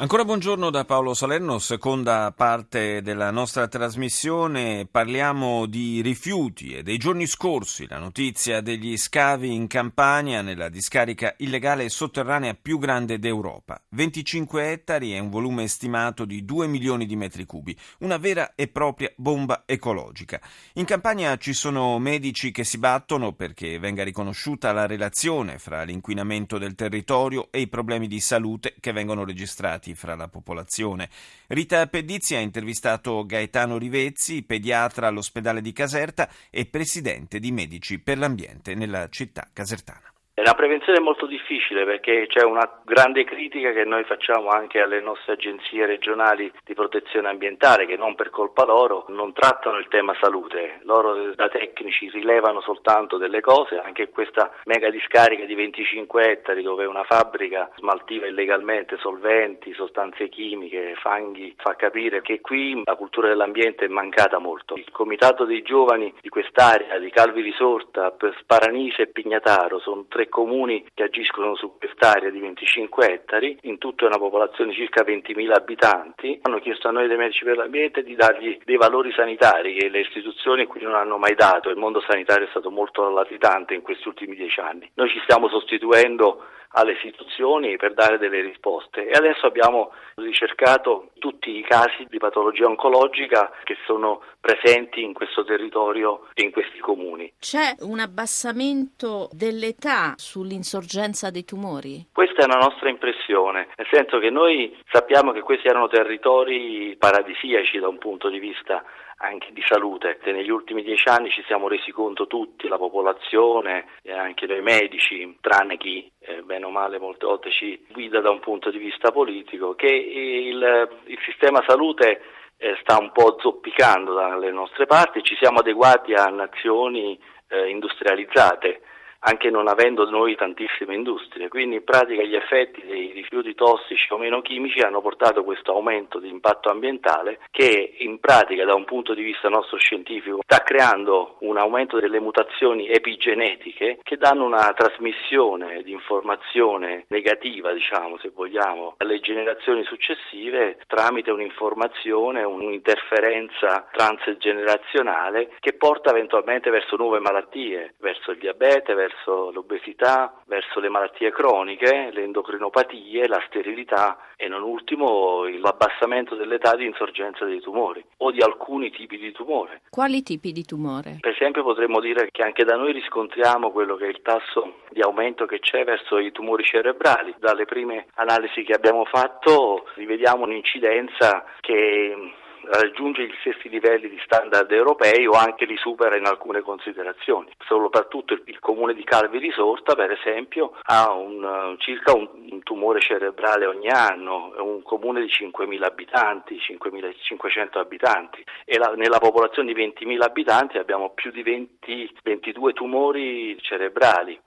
Ancora buongiorno da Paolo Salerno, seconda parte della nostra trasmissione. Parliamo di rifiuti e dei giorni scorsi la notizia degli scavi in Campania nella discarica illegale sotterranea più grande d'Europa. 25 ettari e un volume stimato di 2 milioni di metri cubi, una vera e propria bomba ecologica. In Campania ci sono medici che si battono perché venga riconosciuta la relazione fra l'inquinamento del territorio e i problemi di salute che vengono registrati contatti fra la popolazione. Rita Pedizzi ha intervistato Gaetano Rivezzi, pediatra all'ospedale di Caserta e presidente di Medici per l'Ambiente nella città casertana. La prevenzione è molto difficile perché c'è una grande critica che noi facciamo anche alle nostre agenzie regionali di protezione ambientale che non per colpa loro non trattano il tema salute. Loro da tecnici rilevano soltanto delle cose, anche questa mega discarica di 25 ettari dove una fabbrica smaltiva illegalmente solventi, sostanze chimiche, fanghi, fa capire che qui la cultura dell'ambiente è mancata molto. Il comitato dei giovani di quest'area, di Calvi Risorta, Sparanise e Pignataro, sono tre comuni che agiscono su quest'area di 25 ettari, in tutto è una popolazione di circa 20.000 abitanti, hanno chiesto a noi dei medici per l'ambiente di dargli dei valori sanitari che le istituzioni qui non hanno mai dato, il mondo sanitario è stato molto latitante in questi ultimi dieci anni. Noi ci stiamo sostituendo alle istituzioni per dare delle risposte e adesso abbiamo ricercato tutti i casi di patologia oncologica che sono presenti in questo territorio e in questi comuni. C'è un abbassamento dell'età sull'insorgenza dei tumori? Questa è una nostra impressione, nel senso che noi sappiamo che questi erano territori paradisiaci da un punto di vista anche di salute. E negli ultimi dieci anni ci siamo resi conto tutti, la popolazione e anche noi medici, tranne chi eh, bene o male molte volte ci guida da un punto di vista politico, che il, il sistema salute eh, sta un po' zoppicando dalle nostre parti, ci siamo adeguati a nazioni eh, industrializzate anche non avendo noi tantissime industrie. Quindi in pratica gli effetti dei rifiuti tossici o meno chimici hanno portato questo aumento di impatto ambientale che in pratica da un punto di vista nostro scientifico sta creando un aumento delle mutazioni epigenetiche che danno una trasmissione di informazione negativa, diciamo, se vogliamo, alle generazioni successive tramite un'informazione, un'interferenza transgenerazionale che porta eventualmente verso nuove malattie, verso il diabete, verso verso l'obesità, verso le malattie croniche, le endocrinopatie, la sterilità e non ultimo l'abbassamento dell'età di insorgenza dei tumori o di alcuni tipi di tumore. Quali tipi di tumore? Per esempio potremmo dire che anche da noi riscontriamo quello che è il tasso di aumento che c'è verso i tumori cerebrali. Dalle prime analisi che abbiamo fatto rivediamo un'incidenza che raggiunge gli stessi livelli di standard europei o anche li supera in alcune considerazioni. Soprattutto il, il comune di Calvi Risorta, per esempio, ha un, circa un, un, tumore cerebrale ogni anno, è un comune di 5.000 abitanti, 5.500 abitanti e la, nella popolazione di 20.000 abitanti abbiamo più di 20, 22 tumori cerebrali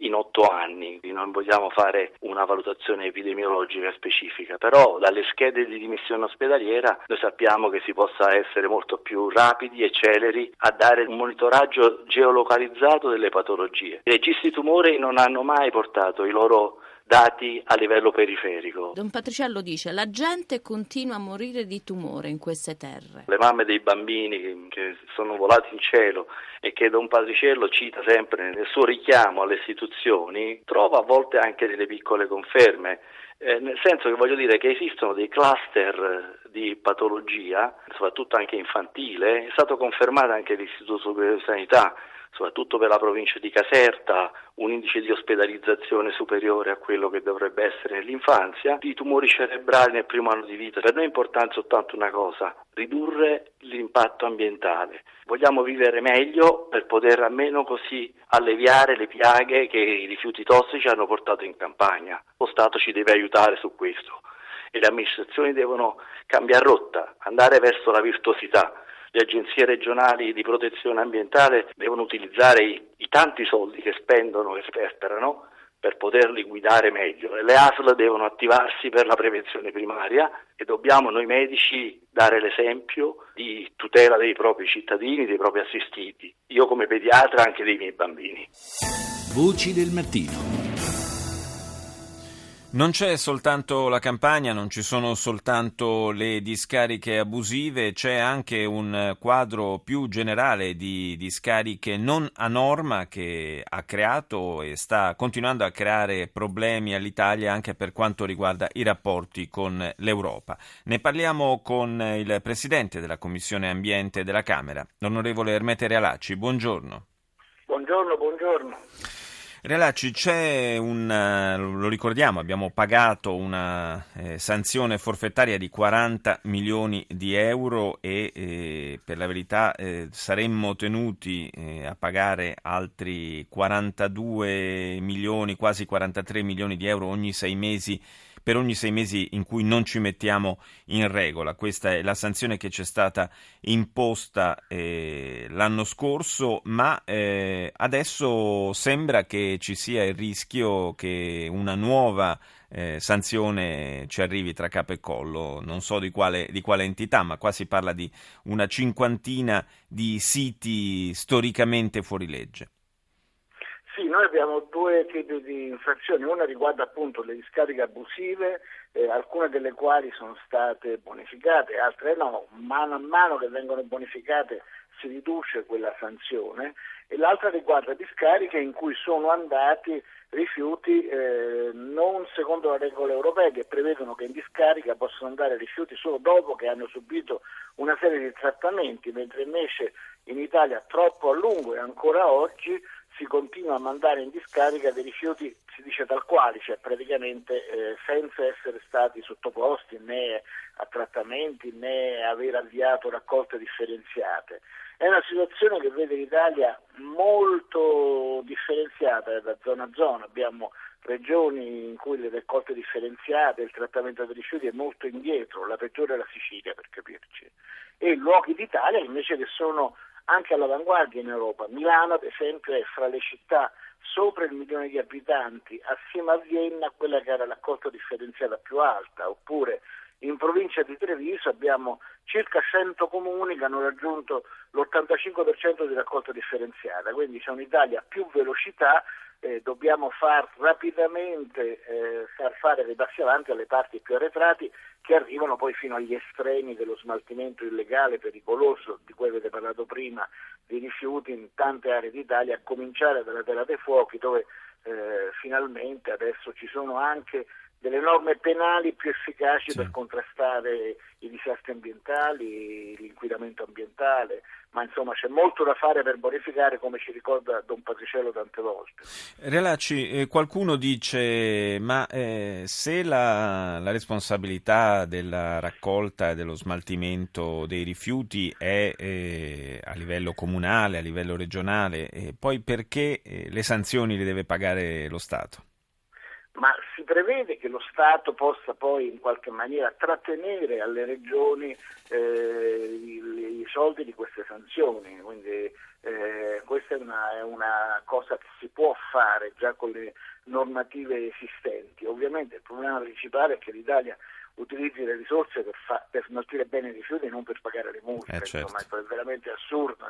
in otto anni, non vogliamo fare una valutazione epidemiologica specifica, però dalle schede di dimissione ospedaliera noi sappiamo che si possa essere molto più rapidi e celeri a dare un monitoraggio geolocalizzato delle patologie. I registri tumori non hanno mai portato i loro dati a livello periferico. Don Patriciello dice la gente continua a morire di tumore in queste terre. Le mamme dei bambini che sono volati in cielo e che Don Patriciello cita sempre nel suo richiamo alle istituzioni, trova a volte anche delle piccole conferme. Eh, nel senso che voglio dire che esistono dei cluster di patologia, soprattutto anche infantile, è stato confermato anche l'Istituto Superiore di Sanità soprattutto per la provincia di Caserta, un indice di ospedalizzazione superiore a quello che dovrebbe essere nell'infanzia, di tumori cerebrali nel primo anno di vita. Per noi è importante soltanto una cosa, ridurre l'impatto ambientale. Vogliamo vivere meglio per poter almeno così alleviare le piaghe che i rifiuti tossici hanno portato in campagna. Lo Stato ci deve aiutare su questo e le amministrazioni devono cambiare rotta, andare verso la virtuosità le agenzie regionali di protezione ambientale devono utilizzare i, i tanti soldi che spendono e sperperano per poterli guidare meglio. Le ASL devono attivarsi per la prevenzione primaria e dobbiamo noi medici dare l'esempio di tutela dei propri cittadini, dei propri assistiti. Io come pediatra anche dei miei bambini. Voci del mattino. Non c'è soltanto la campagna, non ci sono soltanto le discariche abusive, c'è anche un quadro più generale di discariche non a norma che ha creato e sta continuando a creare problemi all'Italia anche per quanto riguarda i rapporti con l'Europa. Ne parliamo con il Presidente della Commissione Ambiente della Camera, l'onorevole Ermete Realacci. Buongiorno. Buongiorno, buongiorno. Relacci, c'è un, eh, lo ricordiamo, abbiamo pagato una eh, sanzione forfettaria di 40 milioni di euro e eh, per la verità eh, saremmo tenuti eh, a pagare altri 42 milioni, quasi 43 milioni di euro ogni sei mesi per ogni sei mesi in cui non ci mettiamo in regola. Questa è la sanzione che ci è stata imposta eh, l'anno scorso, ma eh, adesso sembra che ci sia il rischio che una nuova eh, sanzione ci arrivi tra capo e collo, non so di quale, di quale entità, ma qua si parla di una cinquantina di siti storicamente fuori legge. Sì, noi abbiamo due tipi di infrazioni, una riguarda appunto le discariche abusive, eh, alcune delle quali sono state bonificate, altre no, mano a mano che vengono bonificate si riduce quella sanzione. E l'altra riguarda discariche in cui sono andati rifiuti eh, non secondo le regole europee che prevedono che in discarica possono andare rifiuti solo dopo che hanno subito una serie di trattamenti, mentre invece in Italia troppo a lungo e ancora oggi si continua a mandare in discarica dei rifiuti, si dice tal quali, cioè praticamente eh, senza essere stati sottoposti né a trattamenti né aver avviato raccolte differenziate. È una situazione che vede l'Italia molto differenziata da zona a zona, abbiamo regioni in cui le raccolte differenziate, il trattamento dei rifiuti è molto indietro, la peggiore è la Sicilia per capirci, e luoghi d'Italia invece che sono anche all'avanguardia in Europa. Milano, ad esempio, è fra le città sopra il milione di abitanti, assieme a Vienna, quella che ha la raccolta differenziata più alta, oppure in provincia di Treviso abbiamo circa 100 comuni che hanno raggiunto l'85% di raccolta differenziata, quindi c'è un'Italia più velocità eh, dobbiamo far rapidamente eh, far fare dei passi avanti alle parti più arretrati che arrivano poi fino agli estremi dello smaltimento illegale, pericoloso, di cui avete parlato prima, di rifiuti in tante aree d'Italia, a cominciare dalla Terra dei Fuochi dove eh, finalmente adesso ci sono anche delle norme penali più efficaci sì. per contrastare i disastri ambientali, l'inquinamento ambientale, ma insomma c'è molto da fare per bonificare come ci ricorda Don Patriciello tante volte. Relacci, eh, qualcuno dice ma eh, se la, la, responsabilità della raccolta e dello smaltimento dei rifiuti è eh, a livello comunale, a livello regionale, eh, poi perché eh, le sanzioni le deve pagare lo Stato? Ma si prevede che lo Stato possa poi in qualche maniera trattenere alle regioni eh, i, i, soldi di queste sanzioni, quindi eh, questa è una, è una, cosa che si può fare già con le normative esistenti. Ovviamente il problema principale è che l'Italia utilizzi le risorse per, fa- per smaltire bene i rifiuti e non per pagare le multe. Eh, certo. Insomma, è veramente assurdo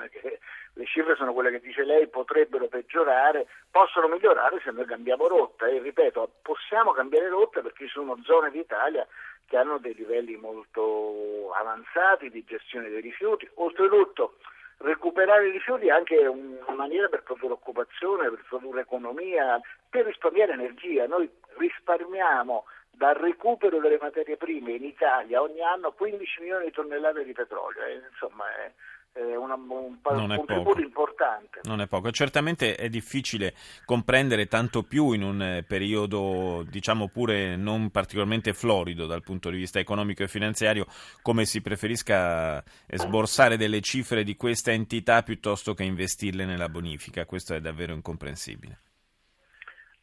le cifre sono quelle che dice lei, potrebbero peggiorare, possono migliorare se noi cambiamo rotta e ripeto, possiamo cambiare rotta perché ci sono zone d'Italia che hanno dei livelli molto avanzati di gestione dei rifiuti. Oltretutto recuperare i rifiuti è anche una maniera per produrre occupazione, per produrre economia, per risparmiare energia. Noi risparmiamo dal recupero delle materie prime in Italia ogni anno 15 milioni di tonnellate di petrolio, eh, insomma è, è una, un, un contributo importante. Non è poco, certamente è difficile comprendere tanto più in un eh, periodo diciamo pure non particolarmente florido dal punto di vista economico e finanziario come si preferisca sborsare delle cifre di questa entità piuttosto che investirle nella bonifica, questo è davvero incomprensibile.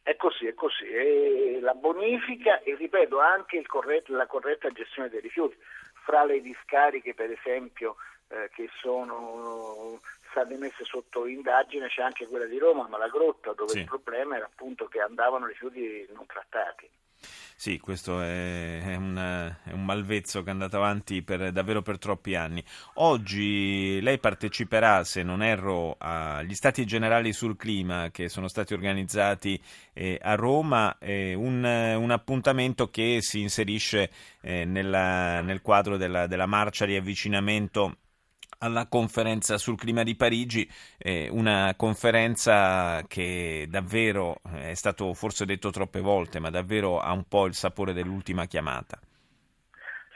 È così, è così. E la bonifica e ripeto anche corretto, la corretta gestione dei rifiuti. Fra le discariche, per esempio, eh, che sono state messe sotto indagine, c'è anche quella di Roma, Malagrotta, dove sì. il problema era appunto che andavano rifiuti non trattati. Sì, questo è, è, un, è, un, malvezzo che è andato avanti per, davvero per troppi anni. Oggi lei parteciperà, se non erro, agli Stati Generali sul Clima che sono stati organizzati eh, a Roma, eh, un, un, appuntamento che si inserisce eh, nella, nel quadro della, della marcia di avvicinamento alla conferenza sul clima di Parigi, eh, una conferenza che davvero è stato forse detto troppe volte, ma davvero ha un po' il sapore dell'ultima chiamata.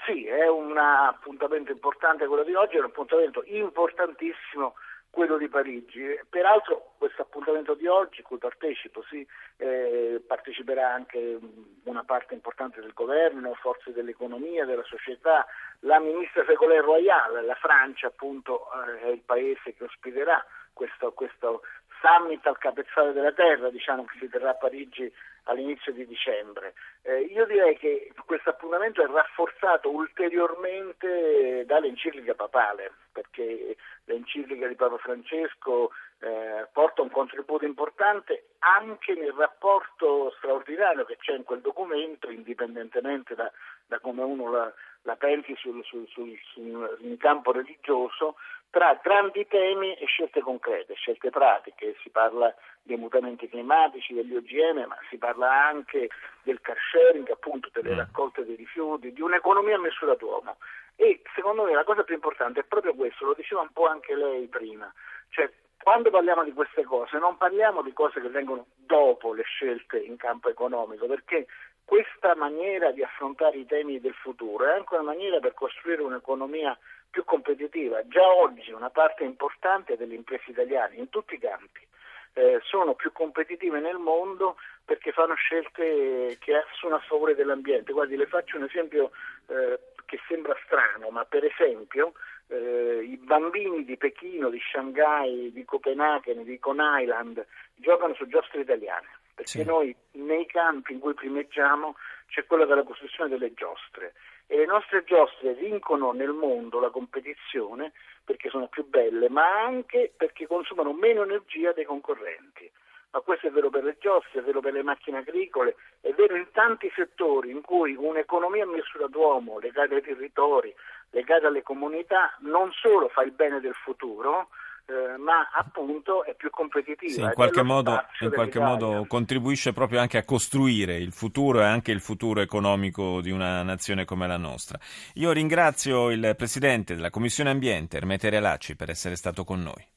Sì, è un appuntamento importante quello di oggi, è un appuntamento importantissimo quello di Parigi. Peraltro questo appuntamento di oggi, cui partecipo, sì, eh, parteciperà anche una parte importante del governo, forze dell'economia, della società, la ministra Ségolène Royal, la Francia appunto eh, è il paese che ospiterà questo, questo summit al capezzale della terra, diciamo che si terrà a Parigi all'inizio di dicembre. Eh, io direi che questo appuntamento è rafforzato ulteriormente dall'enciclica papale, perché l'enciclica di Papa Francesco eh, porta un contributo importante anche nel rapporto straordinario che c'è in quel documento, indipendentemente da, da come uno la, la pensi sul, sul, sul, sul, in campo religioso, tra grandi temi e scelte concrete, scelte pratiche. Si parla dei mutamenti climatici, degli OGM, ma si parla anche del car sharing, appunto delle mm. raccolte dei rifiuti, di un'economia a misura d'uomo. E secondo me la cosa più importante è proprio questo, lo diceva un po' anche lei prima, cioè quando parliamo di queste cose non parliamo di cose che vengono dopo le scelte in campo economico, perché questa maniera di affrontare i temi del futuro è anche una maniera per costruire un'economia più competitiva. Già oggi una parte importante delle imprese italiane in tutti i campi eh, sono più competitive nel mondo perché fanno scelte che sono a favore dell'ambiente. Guardi, le faccio un esempio eh, che sembra strano, ma per esempio eh, i bambini di Pechino, di Shanghai, di Copenaghen, di Con Island giocano su giostre italiane, perché sì. noi nei campi in cui primeggiamo c'è quella della costruzione delle giostre e le nostre giostre vincono nel mondo la competizione perché sono più belle, ma anche perché consumano meno energia dei concorrenti. Ma questo è vero per le giostre, è vero per le macchine agricole, è vero in tanti settori in cui un'economia a misura d'uomo legata ai territori, legata alle comunità, non solo fa il bene del futuro, eh, ma appunto è più competitiva. Sì, in qualche, modo, in qualche modo, contribuisce proprio anche a costruire il futuro e anche il futuro economico di una nazione come la nostra. Io ringrazio il Presidente della Commissione Ambiente, Ermete Relacci, per essere stato con noi.